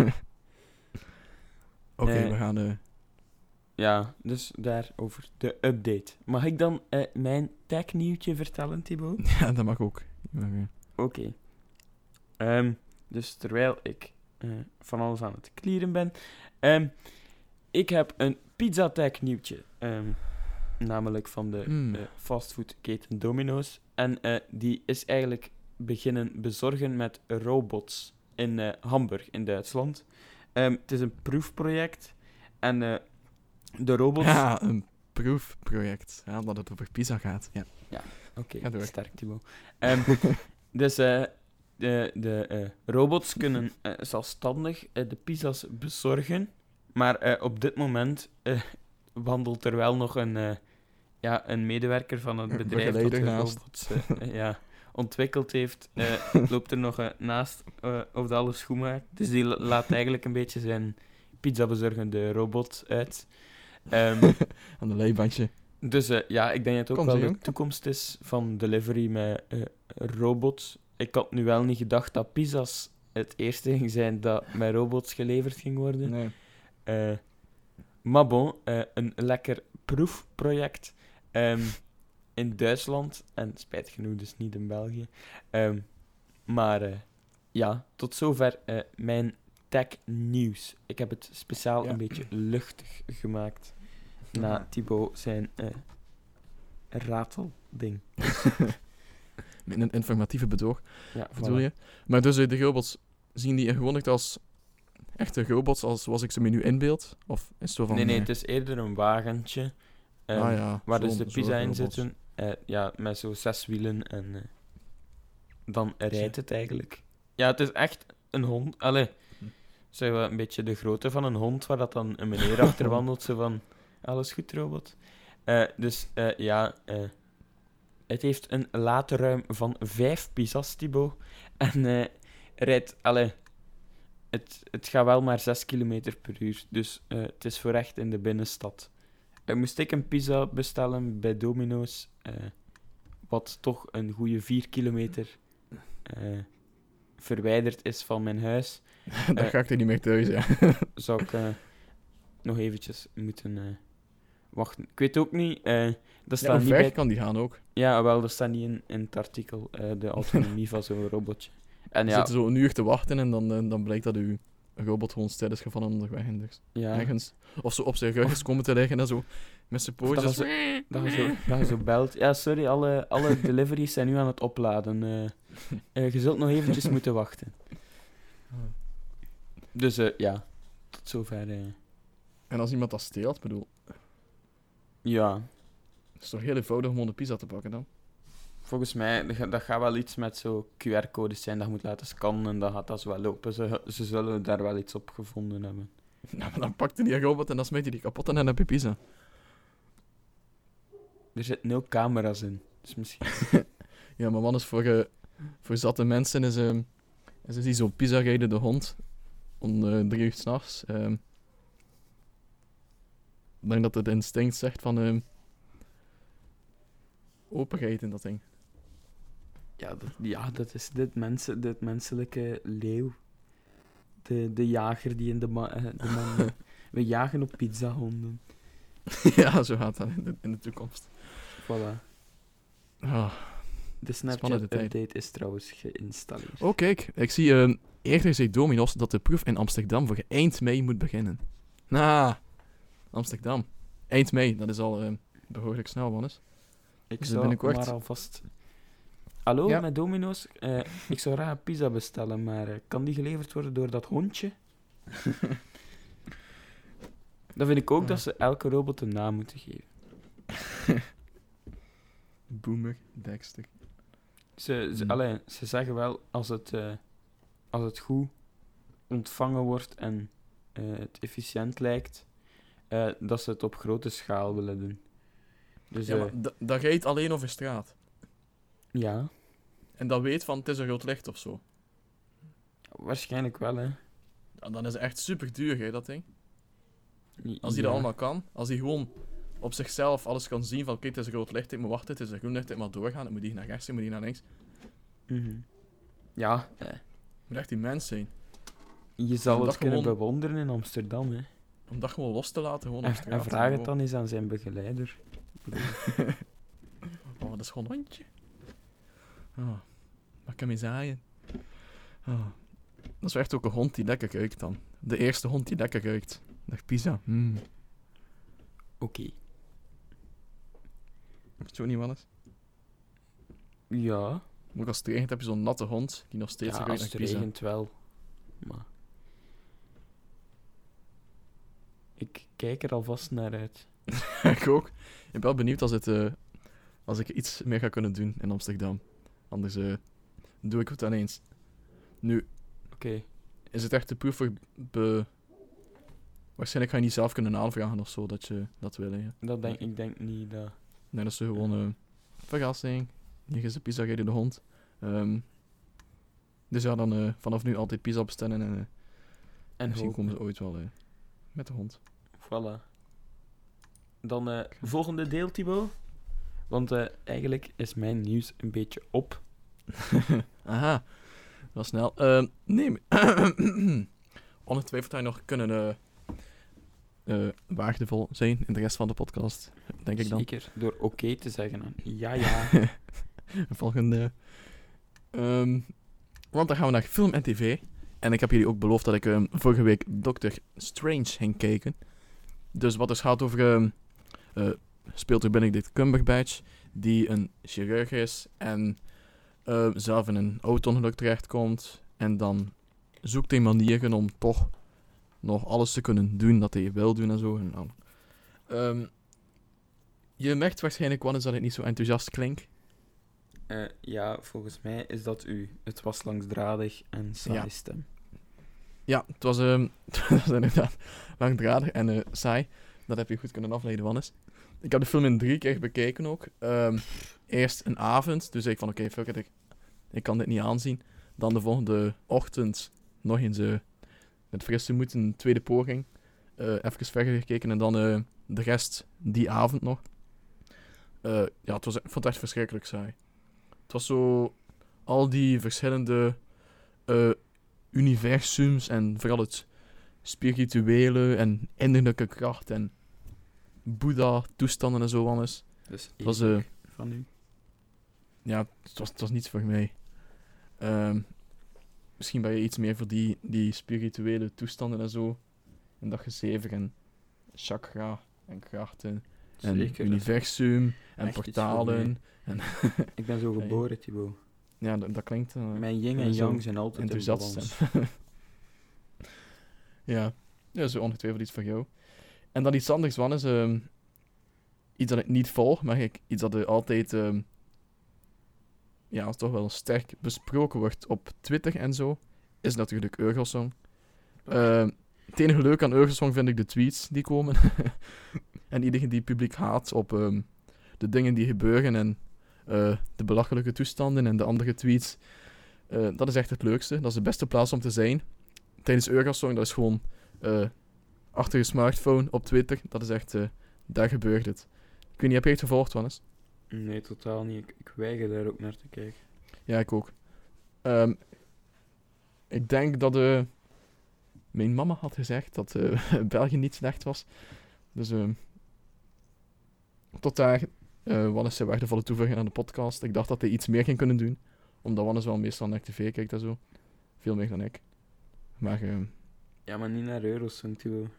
(laughs) Oké, Eh, we gaan... eh ja, dus daarover de update. Mag ik dan mijn tech-nieuwtje vertellen, Thibaut? (laughs) ja, dat mag ook. Oké. Ehm, dus terwijl ik eh, van alles aan het clearen ben. ehm, ik heb een pizza tech nieuwtje. ehm, namelijk van de Hmm. eh, fastfoodketen Domino's. En eh, die is eigenlijk beginnen bezorgen met robots in eh, Hamburg in Duitsland. Ehm, het is een proefproject. En eh, de robots... Ja, een proefproject. Ja, dat het over pizza gaat. Ja. Oké, Ga door. sterk. Ehm, (laughs) dus eh, de, de eh, robots kunnen eh, zelfstandig eh, de pizza's bezorgen. Maar op dit moment wandelt er wel nog een, ja, een medewerker van het bedrijf dat de robots (laughs) ja, ontwikkeld heeft. loopt er nog naast of dat alles goed maakt. Dus die la- laat eigenlijk een beetje zijn pizza bezorgende robot uit. Ehm, (laughs) Aan de leibandje. dus ja, ik denk dat het ook wel de toekomst is van delivery met robots. Ik had nu wel niet gedacht dat pizza's het eerste ging zijn dat met robots geleverd ging worden. Nee. Eh, Maar bon, eh, een lekker proefproject ehm, in Duitsland. En spijtig genoeg dus niet in België. Ehm, maar eh, ja, tot zover mijn tech nieuws. Ik heb het speciaal Ja. een beetje luchtig gemaakt. Na Thibaut zijn ratelding. (laughs) Met een informatieve bedoog, Ja, bedoel voilà. je? Maar dus eh, de robots, zien die er gewoon echt als echte robots, als zoals ik ze me nu inbeeld? Of is het zo van... Nee, nee, eh, het is eerder een wagentje. ehm, ah, ja, Waar dus de pizza in zitten. Eh, ja, met zo zes wielen en dan rijdt het eigenlijk. Ja, het is echt een hond. Allee, zeg wel een beetje de grootte van een hond, waar dat dan een meneer (laughs) achter wandelt, zo van, alles goed, robot? Dus ja, het heeft een laadruim van vijf pizza's, Thibaut. (laughs) En eh, rijdt, allee, het, het gaat wel maar 6 km per uur. Dus eh, het is voor echt in de binnenstad. Eh, moest ik een pizza bestellen bij Domino's, wat toch een goede 4 kilometer verwijderd is van mijn huis, (laughs) Daar Eh, ga ik er niet meer thuis, ja. zou ik nog eventjes moeten wachten. Ik weet ook niet, eh dat staat niet bij... kan die gaan ook? Ja, wel, dat staat niet in, in het artikel, eh, de autonomie van zo'n robotje. En Je ja, zit zo een uur te wachten en dan, eh, dan blijkt dat uw robot gewoon stil is gevallen onderweg. En dus ja ergens, of zo op zijn rug is komen te liggen en zo. Met zijn dat pootjes. dat je zo, dat je zo belt. Ja, sorry, alle, alle (laughs) deliveries zijn nu aan het opladen. je zult nog eventjes moeten wachten. Dus eh, ja, tot zover. En als iemand dat steelt, bedoel, ja, het is toch heel eenvoudig om een pizza te pakken dan? volgens mij, dat ga- dat gaat wel iets met zo QR-codes zijn dat je moet laten scannen en dan gaat dat zo wel lopen. Ze, ze zullen daar wel iets op gevonden hebben. (laughs) Nou, maar dan pakt hij die robot en dan smijt hij die kapot en dan heb je pizza. Er zitten nul camera's in, dus misschien... (laughs) (laughs) Ja, maar wat is voor, eh, voor zatte mensen is, ehm is er die zo'n pizza rijden de hond om drie uur s'nachts. ehm ik denk dat het instinct zegt van ehm openheid in dat ding. Ja, dat, ja, dat is dit, mensen, dit menselijke leeuw. De, de jager die in de, ma eh, de man... (laughs) we jagen op pizzahonden. (laughs) ja, zo gaat dat in de, in de toekomst. Voilà. Ah. De. Snapchat-update is trouwens geïnstalleerd. Oh, kijk, ik zie ehm eerder zei Dominos dat de proef in Amsterdam voor eind mei moet beginnen. Nou, Amsterdam. Eind mei, dat is al ehm, behoorlijk snel, mannes. Ik dus zou binnenkort- maar alvast... Hallo, Ja. met Domino's. Eh, ik zou graag een pizza bestellen, maar eh, kan die geleverd worden door dat hondje? (laughs) Dan vind ik ook dat ze elke robot een naam moeten geven. (laughs) Boomer, Dexter. Ze, ze, Hmm. allee, ze zeggen wel, als het, eh, als het goed ontvangen wordt en eh, het efficiënt lijkt, eh, dat ze het op grote schaal willen doen. Dus Ja, eh, maar da- dat rijdt alleen over straat. ja, En dat weet van, het is een rood licht of zo. waarschijnlijk wel, hè. Ja, dan is het echt super duur, hè, dat ding. Als Ja. hij dat allemaal kan, als hij gewoon op zichzelf alles kan zien van, kijk, het is een rood licht, ik moet wachten, het is een groen licht, ik moet doorgaan, dan moet hij naar rechts, dan moet hij naar links. Mhm. Ja, eh, Het moet echt immens zijn. je dat het kunnen gewoon- bewonderen in Amsterdam, hè. Om dat gewoon los te laten, gewoon op En, straat. en vraag het dan eens aan zijn begeleider. (laughs) Oh, dat is gewoon een hondje. Oh, wat kan je zaaien? Oh. Dat is echt ook een hond die lekker ruikt dan. De eerste hond die lekker ruikt. Dag pizza. Mm. Oké. Weet je ook niet wat is? Ja, Ook als het regent heb je zo'n natte hond die nog steeds ja ruikt als naar het regent wel. Maar... Ik kijk er alvast naar uit. (laughs) ik ook. Ik ben wel benieuwd als, het, eh, als ik iets meer ga kunnen doen in Amsterdam. Anders eh, doe ik het dan eens. Nu, Oké. is het echt de proef voor... Be... Waarschijnlijk ga je niet zelf kunnen aanvragen of zo, dat je dat wil. Hè. Dat denk, ik denk niet dat... Nee, dat is gewoon een verrassing. Hier is de pizza rijden de hond. Ehm, dus ja, dan eh, vanaf nu altijd pizza bestellen en, eh, En misschien hopen. komen ze ooit wel met de hond. Voilà. Dan eh volgende deel, Thibaut. Want eh, eigenlijk is mijn nieuws een beetje op. (laughs) Aha, wel snel. Ehm nee, (coughs) ongetwijfeld je nog kunnen, eh, waardevol zijn in de rest van de podcast, denk ik dan. Zeker, door oké te zeggen. en Ja, ja. (laughs) Volgende. Ehm, want dan gaan we naar film en tv. En ik heb jullie ook beloofd dat ik ehm, vorige week Doctor Strange ging kijken. Dus wat dus gaat over... ehm, eh, speelt er Benedict Cumberbatch, die een chirurg is en eh, zelf in een auto-ongeluk terechtkomt. En dan zoekt hij manieren om toch nog alles te kunnen doen dat hij wil doen en zo. En ehm, je merkt waarschijnlijk wel eens dat ik niet zo enthousiast klink. Eh, ja, volgens mij is dat u. Het was langsdradig en saai Ja. stem. Ja, het was, ehm (laughs) het was inderdaad langdradig en eh, saai. Dat heb je goed kunnen afleiden, Wannes. Ik heb de film in drie keer bekeken ook. Ehm, eerst een avond, dus ik van oké, fuck it, ik, ik kan dit niet aanzien. Dan de volgende ochtend nog eens eh, met frisse moed een tweede poging. eh even verder gekeken en dan eh, de rest die avond nog. Ja, het was, ik vond het echt verschrikkelijk saai. Het was zo al die verschillende eh, universums en vooral het spirituele en innerlijke kracht en Boeddha-toestanden en zo alles. Dus Het was, eh, van u. ja, het was, het was niets voor mij. Ehm, misschien ben je iets meer voor die, die spirituele toestanden en zo. En dat gezever en chakra en krachten en Zeker. universum en portalen. Ik ben zo (laughs) geboren, Thibaut. Ja, dat, dat klinkt... eh, Mijn yin en yang zijn altijd enthousiast (laughs) ja, ja, zo ongetwijfeld iets voor jou. En dan iets anders, Wan, is ehm, iets dat ik niet volg, maar ik, iets dat er altijd ehm, ja, toch wel sterk besproken wordt op Twitter en zo, is natuurlijk Eurosong. Ehm het enige leuke aan Eurosong vind ik de tweets die komen. (laughs) en iedereen die publiek haat op ehm, de dingen die gebeuren en eh, de belachelijke toestanden en de andere tweets. Eh, dat is echt het leukste. Dat is de beste plaats om te zijn. Tijdens Eurosong, dat is gewoon eh, achter je smartphone op Twitter. Dat is echt, eh, daar gebeurt het. Ik weet niet, heb je het gevolgd, Wannes? Nee, totaal niet. Ik, ik weiger daar ook naar te kijken. Ja, ik ook. Ehm, ik denk dat mijn mama had gezegd dat (laughs) België niet slecht was. Dus ehm, tot daar eh Wannes zijn waardevolle toevoeging aan de podcast. Ik dacht dat hij iets meer ging kunnen doen. Omdat Wannes wel meestal naar tv kijkt en zo. Veel meer dan ik. Maar ehm, Ja, maar niet naar Eurosong, Thibaut.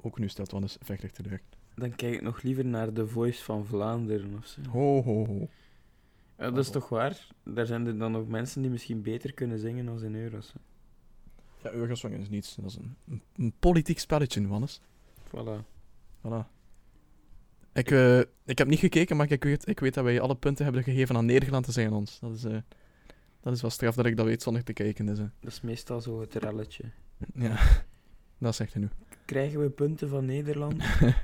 ook nu stelt Wannes vechtelijk teleur. Dan kijk ik nog liever naar The Voice van Vlaanderen of zo. Ho, ho, ho. Ja, dat is toch waar? Daar zijn er dan nog mensen die misschien beter kunnen zingen als in Eurosong. Ja, Eurosong is niets. Dat is een, een, een politiek spelletje, Wannes. Voilà. Voilà. Ik, eh, ik heb niet gekeken, maar ik weet, ik weet dat wij alle punten hebben gegeven aan Nederland te zijn ons. Dat is, eh, dat is wel straf dat ik dat weet zonder te kijken. Dus, eh, Dat is meestal zo het relletje. ja, (laughs) dat zegt hij nu. Krijgen we punten van Nederland? (laughs)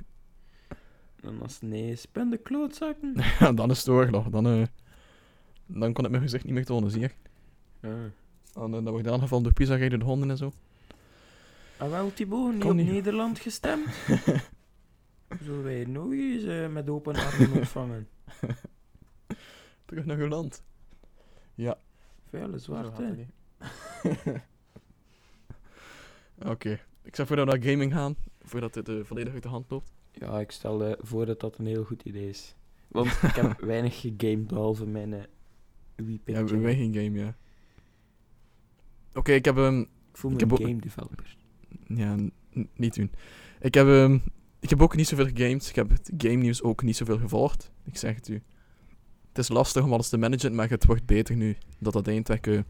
En als nee ben de klootzakken. (laughs) ja, dan is het oorlog. Dan, dan kon ik mijn gezicht niet meer tonen, zie je. Ja. Dan, dan word je aangevallen door pizza de honden en zo. Ah wel, Thibaut, niet op. Nederland gestemd? Zullen wij nog eens eh, met open armen (laughs) ontvangen? Terug naar uw land. Ja. Vuile niet. (laughs) Oké. Ik zou voor dat we naar gaming gaan, voordat dit eh, volledig uit de hand loopt. Ja, ik stel eh, voor dat dat een heel goed idee is. Want ik heb (laughs) weinig gegamed behalve mijn uh, Wii Ja, wij geen game, ja. Oké, ik heb hem... Ik voel me ik een game developer. Ja, niet doen. Ik heb, ehm, ik heb ook niet zoveel gegamed. Ik heb het game nieuws ook niet zoveel gevolgd. Ik zeg het u. Het is lastig om alles te managen, maar het wordt beter nu dat dat eindelijk eh,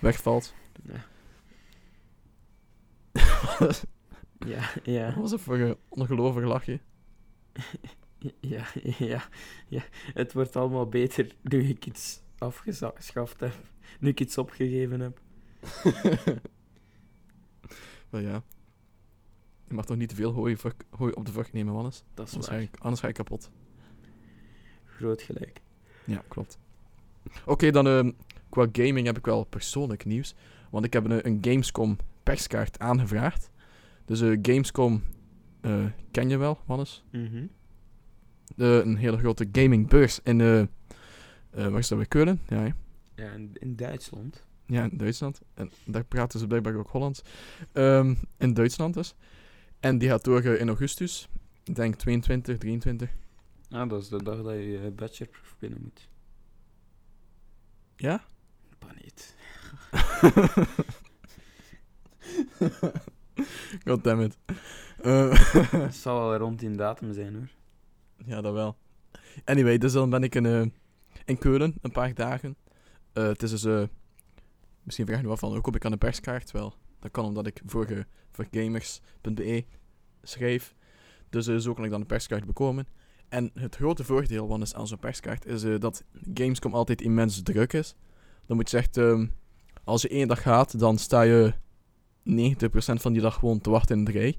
wegvalt. Ja, Wat (laughs) ja, ja, was dat voor een ongelovig lachje? (laughs) ja, ja, ja. Het wordt allemaal beter nu ik iets afgeschaft heb. Nu ik iets opgegeven heb. (laughs) Wel ja. Je mag toch niet te veel hooi, hooi op de vrucht nemen, Wannes? Dat is Anders ga, waar. ik, anders ga ik kapot. Groot gelijk. Ja, klopt. Oké, dan ehm, qua gaming heb ik wel persoonlijk nieuws. Want ik heb een, een Gamescom perskaart aangevraagd. Dus eh, Gamescom eh, ken je wel, Wannes? Mhm. Eh, een hele grote gamingbeurs in, eh waar is dat bij Keulen? Ja? Ja, in, in Duitsland. ja, in Duitsland. En daar praten ze blijkbaar ook Hollands. Ehm, in Duitsland dus. En die gaat door in augustus. Ik denk 22, 23. Ah, dat is de dag dat je je bachelorproef binnen moet. Ja? Maar niet. (laughs) Goddammit. Uh, (laughs) Het zal wel rond die datum zijn hoor. ja, dat wel. Anyway, dus dan ben ik in, eh, in Keulen, een paar dagen. Eh, het is dus... eh, misschien vraag je nu af van, hoe kom ik aan een perskaart? Wel, dat kan omdat ik voor, voor gamers.be schreef. Dus eh, zo kan ik dan een perskaart bekomen. En het grote voordeel van is aan zo'n perskaart is eh, dat Gamescom altijd immens druk is. Dan moet je echt, ehm, als je één dag gaat, dan sta je 90% van die dag gewoon te wachten in de rij.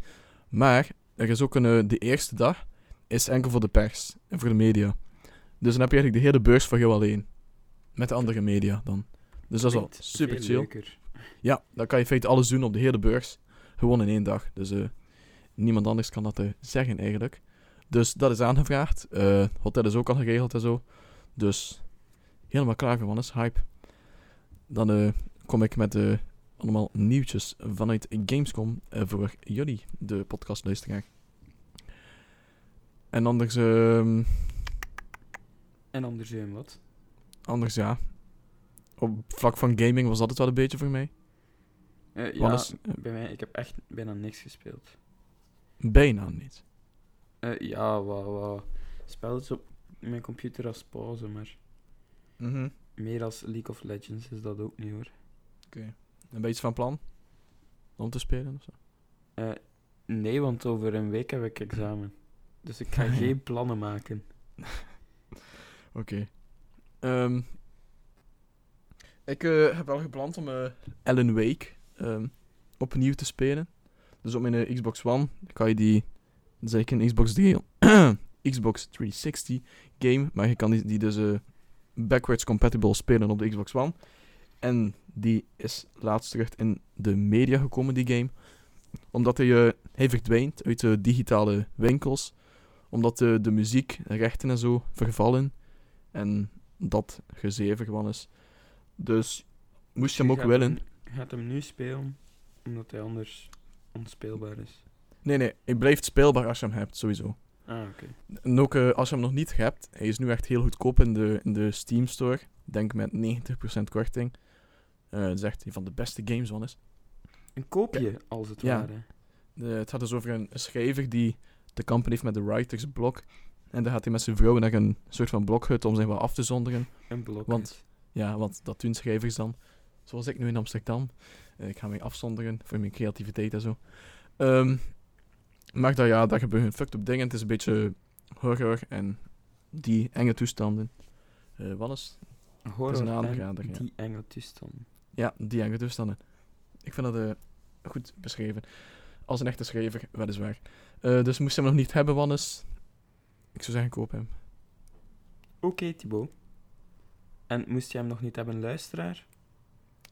Maar er is ook een, eh, de eerste dag is enkel voor de pers en voor de media. Dus dan heb je eigenlijk de hele beurs voor jou alleen. Met de andere media dan. Dus dat is wel Klinkt super chill. leuker. Ja, dan kan je in feite alles doen op de hele beurs. Gewoon in één dag. Dus eh, niemand anders kan dat eh, zeggen eigenlijk. Dus dat is aangevraagd. Eh hotel is ook al geregeld en zo. Dus helemaal klaar voor, is hype. Dan kom ik met allemaal nieuwtjes vanuit Gamescom voor jullie, de podcastluisteraar. En anders, ehm, En anders wat? anders ja. Op vlak van gaming was dat het wel een beetje voor mij. Eh, ja, is- bij mij, ik heb echt bijna niks gespeeld. Bijna niet. Eh, ja, wat, wat spelletjes op mijn computer als pauze, maar Mhm. meer als League of Legends is dat ook niet hoor. Een beetje van plan? Om te spelen of zo? Eh, nee, want over een week heb ik examen. Dus ik ga (laughs) geen plannen maken. Oké. Ehm, ik eh, heb wel gepland om eh Alan Wake ehm, opnieuw te spelen. Dus op mijn eh, Xbox One kan je die... Dan zeg ik een Xbox 3... (clears throat) Xbox 360 game, maar je kan die, dus backwards compatible spelen op de Xbox One. En die is laatst terug in de media gekomen, die game. Omdat hij, hij verdwijnt uit de digitale winkels. Omdat de, de muziek, rechten en zo vervallen. En dat gezeven gewoon is. Dus moest je hem ook gaat willen. hem- Je gaat hem nu spelen, omdat hij anders onspeelbaar is. Nee, nee, hij blijft speelbaar als je hem hebt, sowieso. Ah, oké. En ook eh, als je hem nog niet hebt, hij is nu echt heel goedkoop in de, in de Steam Store. Denk met 90% korting. Het is echt een van de beste games van is. Een koopje, als het Ja. ware. De, het gaat dus over een, schrijver die te kampen heeft met de writers blok. En dan gaat hij met zijn vrouw naar een soort van blokhut om zich wat af te zonderen. Een blok. Want- Ja, want dat doen schrijvers dan. Zoals ik nu in Amsterdam. Eh, ik ga mij afzonderen voor mijn creativiteit en zo. Ehm, maar dat, ja, daar gebeuren fucked up dingen. Het is een beetje horror en die enge toestanden. Eh wat is? Horror Het is een en aanrader, ja. die enge toestand. Ja, die enge toestanden. Ik vind dat eh, goed beschreven. Als een echte schrijver, weliswaar. Eh dus moest je hem nog niet hebben, Wannes. Ik zou zeggen, koop hem. Oké, Thibaut. En moest je hem nog niet hebben, luisteraar?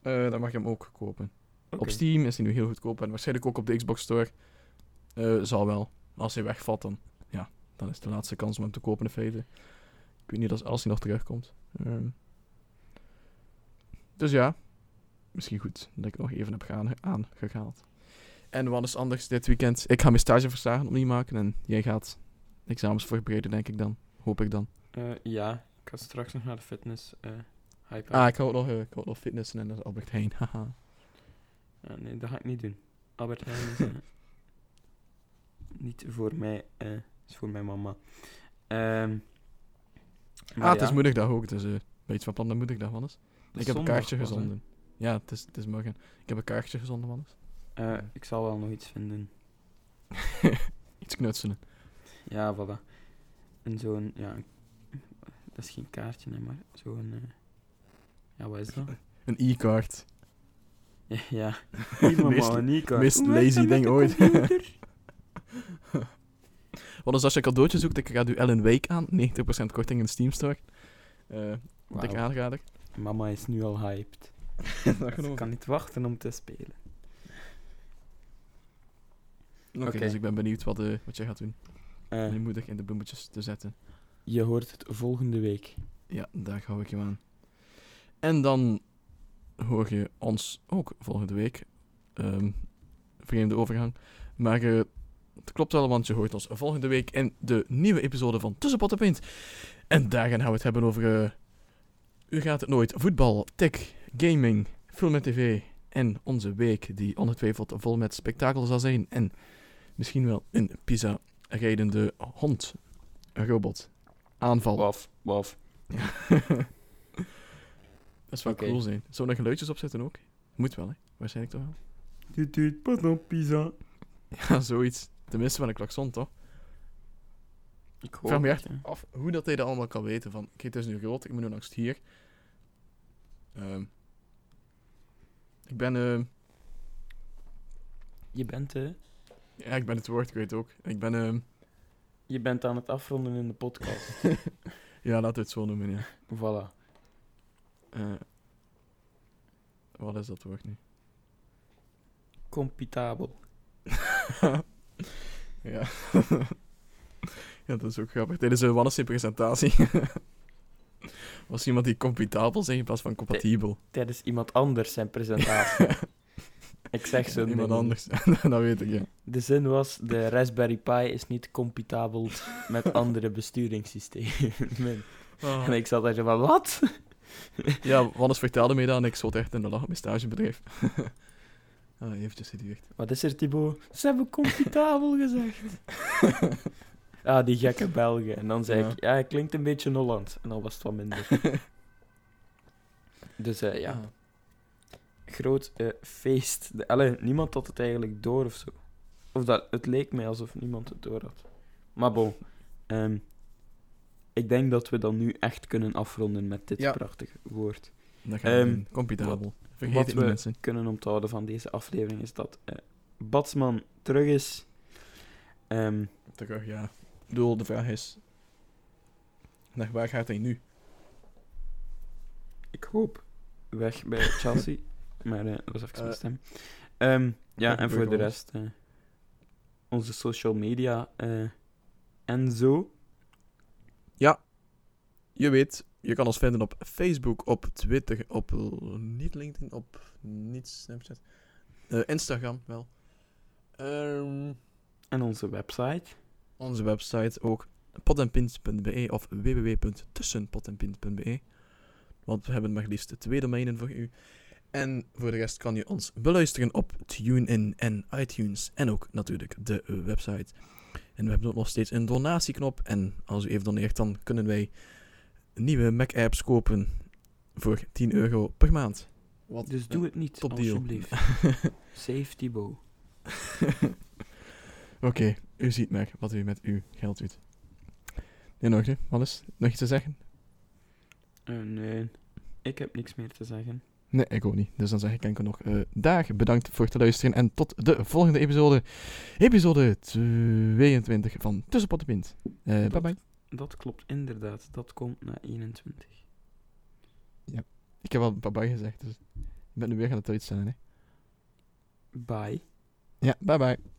Eh dan mag je hem ook kopen. Op Steam is hij nu heel goedkoop en waarschijnlijk ook op de Xbox Store. Eh, zal wel. Als hij wegvalt, dan, ja, dan is de laatste kans om hem te kopen in feite. Ik weet niet als, als hij nog terugkomt. Ehm. dus ja, misschien goed dat ik nog even heb gaan, aangehaald. En wat is anders dit weekend? Ik ga mijn stageverslagen opnieuw maken en jij gaat examens voorbereiden, denk ik dan. Hoop ik dan. Eh, ja, ik ga straks nog naar de fitness. eh hype Ah, ik ga ook nog, eh, ik ook nog fitnessen en dat is Albert Heijn. (laughs) Haha. Nee, dat ga ik niet doen. Albert Heijn is eh, (laughs) niet voor mij, eh is voor mijn mama. Ehm ah, het is moederdag ook, dus eh beetje van plan de moederdag, Wannes. Ik heb een kaartje gezonden. Ja, het is, het is morgen. Ik heb een kaartje gezonden, man. Eh, ik zal wel nog iets vinden. (laughs) Iets knutselen. Ja, voilà. En zo'n, ja, dat is geen kaartje, hè, maar zo'n, eh, ja, wat is dat? (laughs) Een e-card. (laughs) Ja, (laughs) ja. Meest- een e-card. meest lazy ding ooit. Want dus als je een cadeautje zoekt, ik ga u Ellen Wake aan. 90% korting in de Steam Store. Eh wat ik aanrader. Mama is nu al hyped. dat Ze kan niet wachten om te spelen. Oké, Oké. dus ik ben benieuwd wat, eh, wat jij gaat doen. Eh, Om je moeder in de bloemetjes te zetten. Je hoort het volgende week. Ja, daar hou ik je aan. En dan hoor je ons ook volgende week. Ehm, vreemde overgang. Maar eh, het klopt wel, want je hoort ons volgende week in de nieuwe episode van Tussenpot en Pint. En daar gaan we het hebben over... eh, u gaat het nooit. Voetbal, tech, gaming, film en tv. En onze week, die ongetwijfeld vol met spektakel zal zijn. En misschien wel een pizza-rijdende hond. Een robot. Aanval. Waf, waf. (laughs) Dat is wel Oké. cool zijn. Zou er geluidjes op zitten ook? Moet wel, hè? Waarschijnlijk toch wel? Doet u het pardon, pizza. (laughs) Ja, zoiets. Tenminste van een klakson, toch? Ik vraag me echt af hoe dat hij dat allemaal kan weten. Van, kijk, het is nu groot, ik moet nu langs hier. Ehm, ik ben, ehm, Je bent, eh, ja, ik ben het woord, ik weet het ook. Ik ben, ehm, je bent aan het afronden in de podcast. (laughs) ja, laten we het zo noemen, ja. voilà. Eh, wat is dat woord nu? Compitabel. (laughs) ja. (laughs) ja, dat is ook grappig. Tijdens de Wannes presentatie was iemand die computabel zei in plaats van compatibel. Tijdens iemand anders zijn presentatie. Ik zeg zo. (laughs) Iemand anders. (laughs) dat weet ik, ja. De zin was, de Raspberry Pi is niet compatibel met (laughs) andere besturingssystemen. Ah. En ik zat daar zo van, wat? Ja, Wannes vertelde mij dat en ik zat echt in de lach op mijn stagebedrijf. ah, eventjes geduurd. Wat is er, Thibaut? Ze hebben computabel gezegd. Ah, die gekke Belgen. En dan zei Ja. ik, ja, het klinkt een beetje Holland. En dan was het wat minder. Dus eh, ja, Ah. Groot eh, feest. De, allee, niemand had het eigenlijk door of zo. Of dat, het leek mij alsof niemand het door had. Maar bon, ehm, ik denk dat we dan nu echt kunnen afronden met dit Ja. prachtige woord. Dat gaan we Ehm, doen. Computabel. Vergeet Wat we mensen. kunnen onthouden van deze aflevering is dat eh Batsman terug is. Ehm, Terug, ja. Ik bedoel, de vraag is... Naar waar gaat hij nu? ik hoop weg bij Chelsea. (laughs) maar eh, dat was even Eh, mijn stem. Ehm, ja, en voor de rest eh, onze social media eh, en zo. Je weet, je kan ons vinden op Facebook, op Twitter, op... Niet LinkedIn, op... Niet Snapchat. Eh, Instagram, wel. Ehm, En onze website. onze website ook potenpint.be of www.tussenpotenpint.be. Want we hebben maar liefst twee domeinen voor u. En voor de rest kan je ons beluisteren op TuneIn en iTunes. En ook natuurlijk de website. En we hebben ook nog steeds een donatieknop. En als u even doneert, dan kunnen wij nieuwe Mac-apps kopen voor 10 euro per maand. Wat Dus doe het niet, top deal. alsjeblieft. (laughs) Save Thibaut. (laughs) Oké, u ziet maar wat u met uw geld doet. Nog hè? Alles? Nog iets te zeggen? Eh, nee, ik heb niks meer te zeggen. Nee, ik ook niet. Dus dan zeg ik enkel nog eh dag. Bedankt voor het luisteren en tot de volgende episode. Episode 22 van Tussenpot en Pint. Eh bye bye. Dat klopt inderdaad. Dat komt na 21. Ik heb al bye bye gezegd, dus ik ben nu weer aan het uitstellen. Hè. Bye. Ja, bye bye.